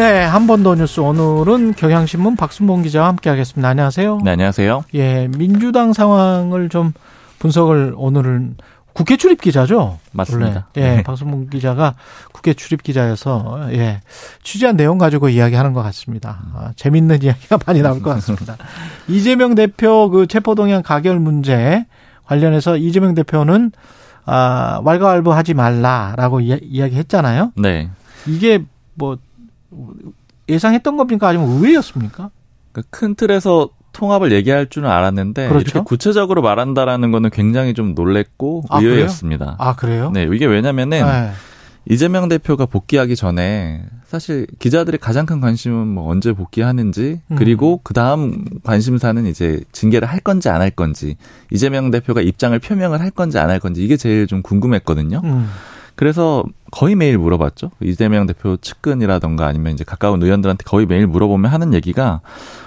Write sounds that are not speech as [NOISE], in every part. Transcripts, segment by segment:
네, 한 번 더 뉴스 오늘은 경향신문 박순봉 기자와 함께하겠습니다. 안녕하세요. 네, 안녕하세요. 예, 민주당 상황을 좀 분석을 오늘은 국회 출입 기자죠. 맞습니다. 원래. 예, 네. 박순봉 기자가 국회 출입 기자여서 예 취재한 내용 가지고 이야기하는 것 같습니다. 아, 재밌는 이야기가 [LAUGHS] 많이 나올 것 같습니다. [LAUGHS] 이재명 대표 그 체포동의안 가결 문제 관련해서 이재명 대표는 아, 왈가왈부하지 말라라고 이야, 이야기했잖아요. 네. 이게 뭐 예상했던 겁니까 아니면 의외였습니까? 그큰 틀에서 통합을 얘기할 줄은 알았는데 그렇죠. 이렇게 구체적으로 말한다라는 거는 굉장히 좀 놀랬고 아, 의외였습니다. 아 그래요? 네, 이게 왜냐면은 네. 이재명 대표가 복귀하기 전에 사실 기자들의 가장 큰 관심은 뭐 언제 복귀하는지 음. 그리고 그 다음 관심사는 이제 징계를 할 건지 안 할 건지 이재명 대표가 입장을 표명을 할 건지 안 할 건지 이게 제일 좀 궁금했거든요. 음. 그래서 거의 매일 물어봤죠. 이재명 대표 측근이라던가 아니면 이제 가까운 의원들한테 거의 매일 물어보면 하는 얘기가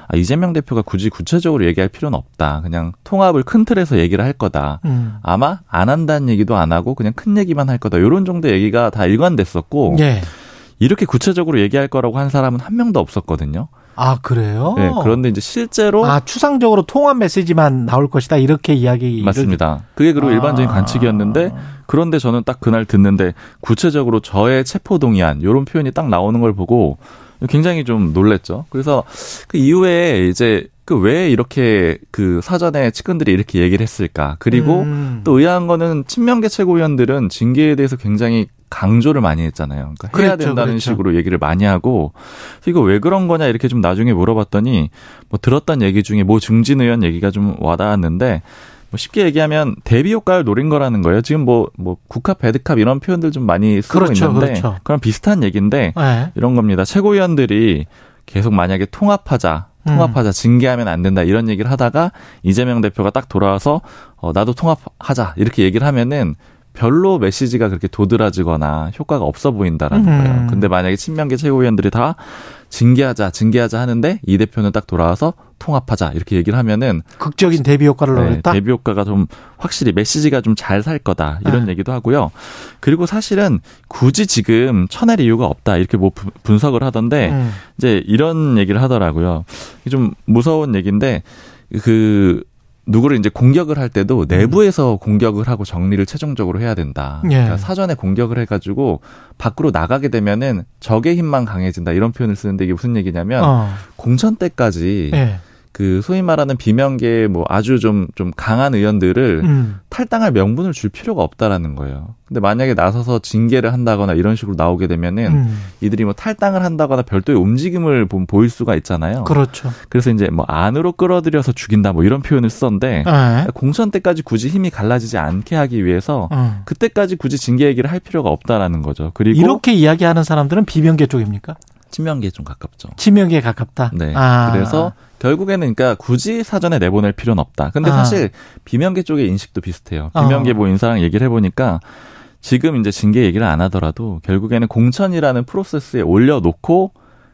아, 이재명 대표가 굳이 구체적으로 얘기할 필요는 없다. 그냥 통합을 큰 틀에서 얘기를 할 거다. 음. 아마 안 한다는 얘기도 안 하고 그냥 큰 얘기만 할 거다. 이런 정도 얘기가 다 일관됐었고 예. 이렇게 구체적으로 얘기할 거라고 한 사람은 한 명도 없었거든요. 아 그래요? 네, 그런데 이제 실제로 아 추상적으로 통합 메시지만 나올 것이다 이렇게 이야기 맞습니다. 그게 그리고 아. 일반적인 관측이었는데 그런데 저는 딱 그날 듣는데 구체적으로 저의 체포 동의안 이런 표현이 딱 나오는 걸 보고 굉장히 좀 놀랬죠. 그래서 그 이후에 이제 그 왜 이렇게 그 사전에 측근들이 이렇게 얘기를 했을까? 그리고 음. 또 의아한 거는 친명계 최고위원들은 징계에 대해서 굉장히 강조를 많이 했잖아요. 그러니까 해야 그랬죠, 된다는 그랬죠. 식으로 얘기를 많이 하고 이거 왜 그런 거냐 이렇게 좀 나중에 물어봤더니 뭐 들었던 얘기 중에 모 중진 의원 얘기가 좀 와닿았는데 뭐 쉽게 얘기하면 대비 효과를 노린 거라는 거예요. 지금 뭐뭐 국합 배드캅 이런 표현들 좀 많이 쓰고 그렇죠, 있는데 그렇죠. 그런 비슷한 얘기인데 네. 이런 겁니다. 최고위원들이 계속 만약에 통합하자, 통합하자, 징계하면 안 된다 이런 얘기를 하다가 이재명 대표가 딱 돌아와서 어, 나도 통합하자 이렇게 얘기를 하면은 별로 메시지가 그렇게 도드라지거나 효과가 없어 보인다라는 음. 거예요. 근데 만약에 친명계 최고위원들이 다 징계하자, 징계하자 하는데 이 대표는 딱 돌아와서 통합하자 이렇게 얘기를 하면은 극적인 대비 효과를 네, 노렸다. 대비 효과가 좀 확실히 메시지가 좀 잘 살 거다 이런 네. 얘기도 하고요. 그리고 사실은 굳이 지금 쳐낼 이유가 없다 이렇게 뭐 분- 분석을 하던데 음. 이제 이런 얘기를 하더라고요. 좀 무서운 얘기인데 그 누구를 이제 공격을 할 때도 내부에서 공격을 하고 정리를 최종적으로 해야 된다. 예. 그러니까 사전에 공격을 해가지고 밖으로 나가게 되면은 적의 힘만 강해진다 이런 표현을 쓰는데 이게 무슨 얘기냐면 어. 공천 때까지 예. 그 소위 말하는 비명계 뭐 아주 좀좀 강한 의원들을 음. 탈당할 명분을 줄 필요가 없다라는 거예요. 근데 만약에 나서서 징계를 한다거나 이런 식으로 나오게 되면은 음. 이들이 뭐 탈당을 한다거나 별도의 움직임을 보- 보일 수가 있잖아요. 그렇죠. 그래서 이제 뭐 안으로 끌어들여서 죽인다 뭐 이런 표현을 썼는데 예. 공천 때까지 굳이 힘이 갈라지지 않게 하기 위해서 어. 그때까지 굳이 징계 얘기를 할 필요가 없다라는 거죠. 그리고 이렇게 이야기하는 사람들은 비명계 쪽입니까? 친명계에 좀 가깝죠. 친명계에 가깝다. 네. 아. 그래서 결국에는 그러니까 굳이 사전에 내보낼 필요는 없다. 근데 아. 사실 비명계 쪽의 인식도 비슷해요. 어. 비명계 뭐 인사랑 얘기를 해보니까 지금 이제 징계 얘기를 안 하더라도 결국에는 공천이라는 프로세스에 올려놓고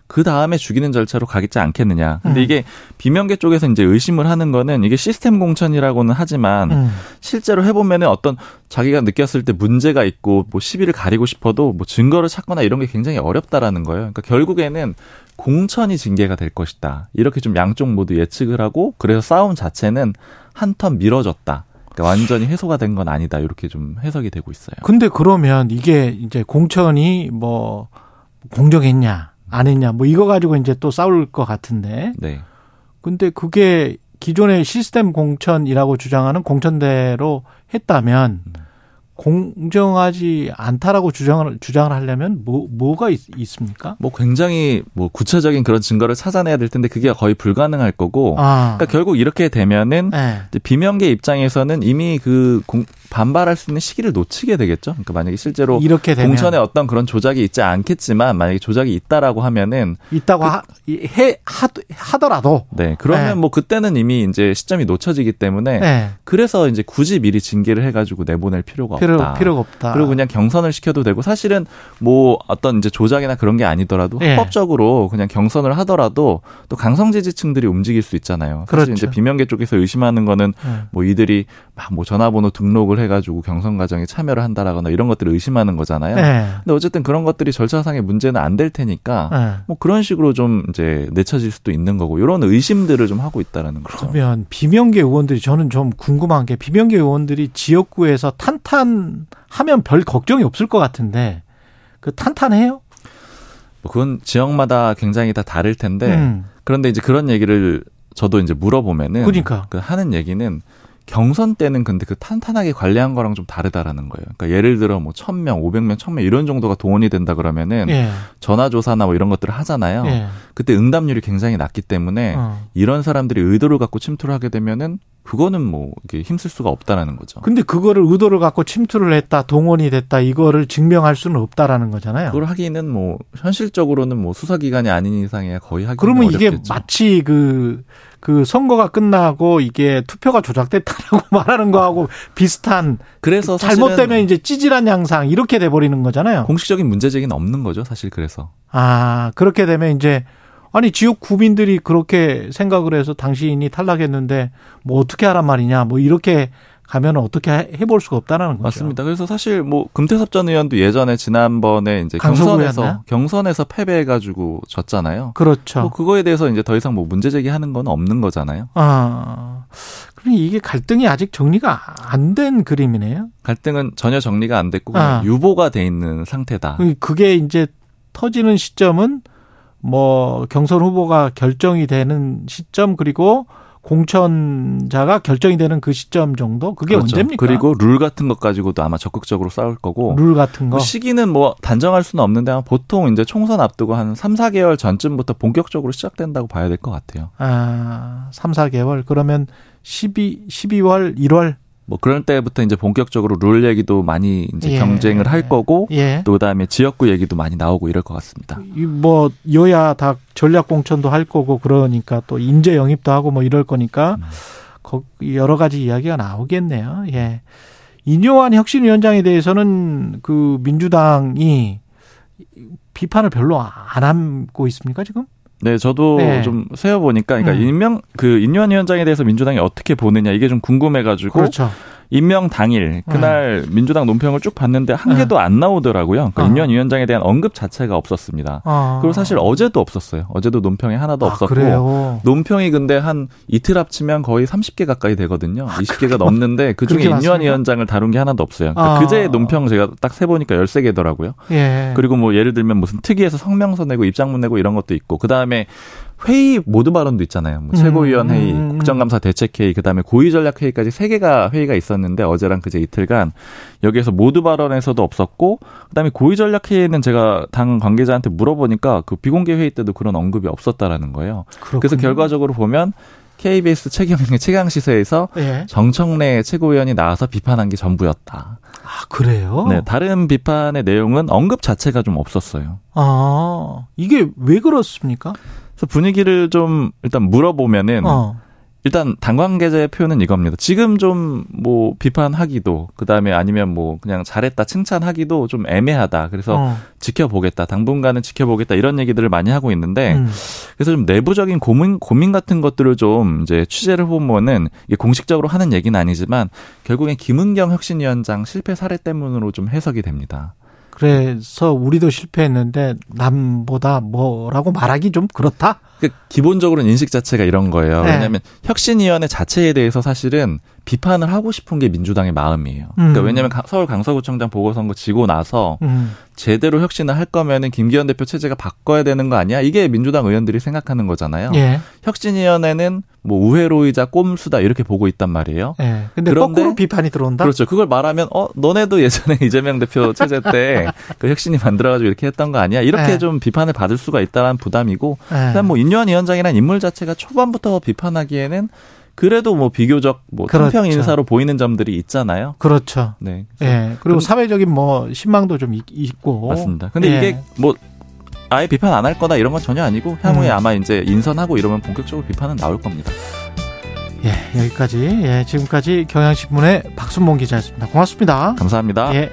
그 다음에 죽이는 절차로 가겠지 않겠느냐. 근데 음. 이게 비명계 쪽에서 이제 의심을 하는 거는 이게 시스템 공천이라고는 하지만 음. 실제로 해보면은 어떤 자기가 느꼈을 때 문제가 있고 뭐 시비를 가리고 싶어도 뭐 증거를 찾거나 이런 게 굉장히 어렵다라는 거예요. 그러니까 결국에는 공천이 징계가 될 것이다. 이렇게 좀 양쪽 모두 예측을 하고 그래서 싸움 자체는 한 턴 미뤄졌다. 그러니까 완전히 해소가 된 건 아니다. 이렇게 좀 해석이 되고 있어요. 근데 그러면 이게 이제 공천이 뭐 공정했냐 안 했냐. 뭐 이거 가지고 이제 또 싸울 것 같은데. 네. 근데 그게 기존의 시스템 공천이라고 주장하는 공천대로 했다면 공정하지 않다라고 주장을 주장을 하려면 뭐 뭐가 있, 있습니까? 뭐 굉장히 뭐 구체적인 그런 증거를 찾아내야 될 텐데 그게 거의 불가능할 거고. 아, 그러니까 결국 이렇게 되면은 네. 비명계 입장에서는 이미 그 공- 반발할 수 있는 시기를 놓치게 되겠죠. 그러니까 만약에 실제로 이렇게 되면 공천에 어떤 그런 조작이 있지 않겠지만 만약에 조작이 있다라고 하면은 있다고 하, 해 하, 하더라도 네 그러면 네. 뭐 그때는 이미 이제 시점이 놓쳐지기 때문에 네. 그래서 이제 굳이 미리 징계를 해가지고 내보낼 필요가, 필요 가 필요가, 필요 가 없다. 그리고 그냥 경선을 시켜도 되고 사실은 뭐 어떤 이제 조작이나 그런 게 아니더라도 예. 합법적으로 그냥 경선을 하더라도 또 강성 지지층들이 움직일 수 있잖아요. 사실 그렇죠. 이제 비명계 쪽에서 의심하는 거는 예. 뭐 이들이 막 뭐 전화번호 등록을 해가지고 경선 과정에 참여를 한다라거나 이런 것들을 의심하는 거잖아요. 예. 근데 어쨌든 그런 것들이 절차상의 문제는 안 될 테니까 예. 뭐 그런 식으로 좀 이제 내쳐질 수도 있는 거고 이런 의심들을 좀 하고 있다라는 거죠. 그러면 비명계 의원들이 저는 좀 궁금한 게 비명계 의원들이 지역구에서 탄탄 하면 별 걱정이 없을 것 같은데 그 탄탄해요? 뭐 그건 지역마다 굉장히 다 다를 텐데 음. 그런데 이제 그런 얘기를 저도 이제 물어보면은 그러니까 그 하는 얘기는 경선 때는 근데 그 탄탄하게 관리한 거랑 좀 다르다라는 거예요. 그러니까 예를 들어 뭐 1000명, 500명, 1000명 이런 정도가 동원이 된다 그러면은 예. 전화 조사나 뭐 이런 것들을 하잖아요. 예. 그때 응답률이 굉장히 낮기 때문에 어. 이런 사람들이 의도를 갖고 침투를 하게 되면은 그거는 뭐 이게 힘쓸 수가 없다라는 거죠. 근데 그거를 의도를 갖고 침투를 했다, 동원이 됐다 이거를 증명할 수는 없다라는 거잖아요. 그걸 하기는 뭐 현실적으로는 뭐 수사 기관이 아닌 이상에 거의 하기 그러면 어렵겠죠. 이게 마치 그그 선거가 끝나고 이게 투표가 조작됐다라고 [LAUGHS] 말하는 거하고 비슷한 그래서 잘못되면 이제 찌질한 양상 이렇게 돼 버리는 거잖아요. 공식적인 문제 제기는 없는 거죠, 사실 그래서. 아, 그렇게 되면 이제 아니 지역 구민들이 그렇게 생각을 해서 당신이 탈락했는데 뭐 어떻게 하란 말이냐 뭐 이렇게 가면 어떻게 해볼 수가 없다는 거죠. 맞습니다. 그래서 사실 뭐 금태섭 전 의원도 예전에 지난번에 이제 경선에서 경선에서 패배해가지고 졌잖아요. 그렇죠. 뭐 그거에 대해서 이제 더 이상 뭐 문제 제기하는 건 없는 거잖아요. 아, 그럼 이게 갈등이 아직 정리가 안 된 그림이네요. 갈등은 전혀 정리가 안 됐고 아. 유보가 돼 있는 상태다. 그게 이제 터지는 시점은 뭐 경선 후보가 결정이 되는 시점 그리고 공천자가 결정이 되는 그 시점 정도 그게 그렇죠. 언제입니까? 그리고 룰 같은 것 가지고도 아마 적극적으로 싸울 거고 룰 같은 거그 시기는 뭐 단정할 수는 없는데 보통 이제 총선 앞두고 한 3, 4개월 전쯤부터 본격적으로 시작된다고 봐야 될 것 같아요. 아, 3, 4개월 그러면 12 12월 1월 뭐 그런 때부터 이제 본격적으로 룰 얘기도 많이 이제 예. 경쟁을 할 거고 예. 또 그다음에 지역구 얘기도 많이 나오고 이럴 것 같습니다. 뭐 여야 다 전략 공천도 할 거고 그러니까 또 인재 영입도 하고 뭐 이럴 거니까 음. 여러 가지 이야기가 나오겠네요. 예. 인요한 혁신위원장에 대해서는 그 민주당이 비판을 별로 안 하고 있습니까 지금? 네, 저도 네. 좀 세어 보니까, 그러니까 음. 임명, 그, 인유한 위원장에 대해서 민주당이 어떻게 보느냐, 이게 좀 궁금해 가지고. 그렇죠. 임명 당일 그날 네. 민주당 논평을 쭉 봤는데 한 개도 네. 안 나오더라고요. 그러니까 아. 인현 위원장에 대한 언급 자체가 없었습니다. 아. 그리고 사실 어제도 없었어요. 어제도 논평이 하나도 아, 없었고 그래요? 논평이 근데 한 이틀 합치면 거의 30개 가까이 되거든요. 20개가 넘는데 그 중에 인현 위원장을 다룬 게 하나도 없어요. 그러니까 아. 그제 논평 제가 딱 세 보니까 13개더라고요. 예. 그리고 뭐 예를 들면 무슨 특위에서 성명서 내고 입장문 내고 이런 것도 있고 그 다음에 회의 모두 발언도 있잖아요. 뭐 최고위원 회의, 음, 음, 음. 국정감사 대책 회의, 그다음에 고위 전략 회의까지 세 개가 회의가 있었는데 어제랑 그제 이틀간 여기에서 모두 발언에서도 없었고 그다음에 고위 전략 회의는 제가 당 관계자한테 물어보니까 그 비공개 회의 때도 그런 언급이 없었다라는 거예요. 그렇군요. 그래서 결과적으로 보면 KBS 최경영의 [LAUGHS] 최강 시세에서 예. 정청래 최고위원이 나와서 비판한 게 전부였다. 아 그래요? 네, 다른 비판의 내용은 언급 자체가 좀 없었어요. 아 이게 왜 그렇습니까? 그래서 분위기를 좀 일단 물어보면은 어. 일단 당 관계자의 표현은 이겁니다. 지금 좀 뭐 비판하기도 그다음에 아니면 뭐 그냥 잘했다 칭찬하기도 좀 애매하다. 그래서 어. 지켜보겠다. 당분간은 지켜보겠다. 이런 얘기들을 많이 하고 있는데 음. 그래서 좀 내부적인 고민 고민 같은 것들을 좀 이제 취재를 해보면은 이게 공식적으로 하는 얘기는 아니지만 결국엔 김은경 혁신위원장 실패 사례 때문으로 좀 해석이 됩니다. 그래서 우리도 실패했는데 남보다 뭐라고 말하기 좀 그렇다? 그 기본적으로는 인식 자체가 이런 거예요. 네. 왜냐하면 혁신위원회 자체에 대해서 사실은 비판을 하고 싶은 게 민주당의 마음이에요. 그러니까 음. 그러니까 왜냐하면 서울 강서구청장 보궐선거 지고 나서 음. 제대로 혁신을 할 거면은 김기현 대표 체제가 바꿔야 되는 거 아니야? 이게 민주당 의원들이 생각하는 거잖아요. 예. 혁신위원회는 뭐 우회로이자 꼼수다 이렇게 보고 있단 말이에요. 예. 근데 그런데 거꾸로 비판이 들어온다. 그렇죠. 그걸 말하면 어 너네도 예전에 [LAUGHS] 이재명 대표 체제 때 그 혁신이 만들어가지고 이렇게 했던 거 아니야? 이렇게 예. 좀 비판을 받을 수가 있다는 부담이고, 예. 그다음 뭐 인요한 위원장이라는 인물 자체가 초반부터 비판하기에는 그래도 뭐 비교적 뭐 그렇죠. 평 인사로 보이는 점들이 있잖아요. 그렇죠. 네. 예. 그리고 사회적인 뭐 신망도 좀 있고. 맞습니다. 근데 예. 이게 뭐 아예 비판 안 할 거다 이런 건 전혀 아니고 향후에 음. 아마 이제 인선하고 이러면 본격적으로 비판은 나올 겁니다. 예, 여기까지 예, 지금까지 경향신문의 박순봉 기자였습니다. 고맙습니다. 감사합니다. 예.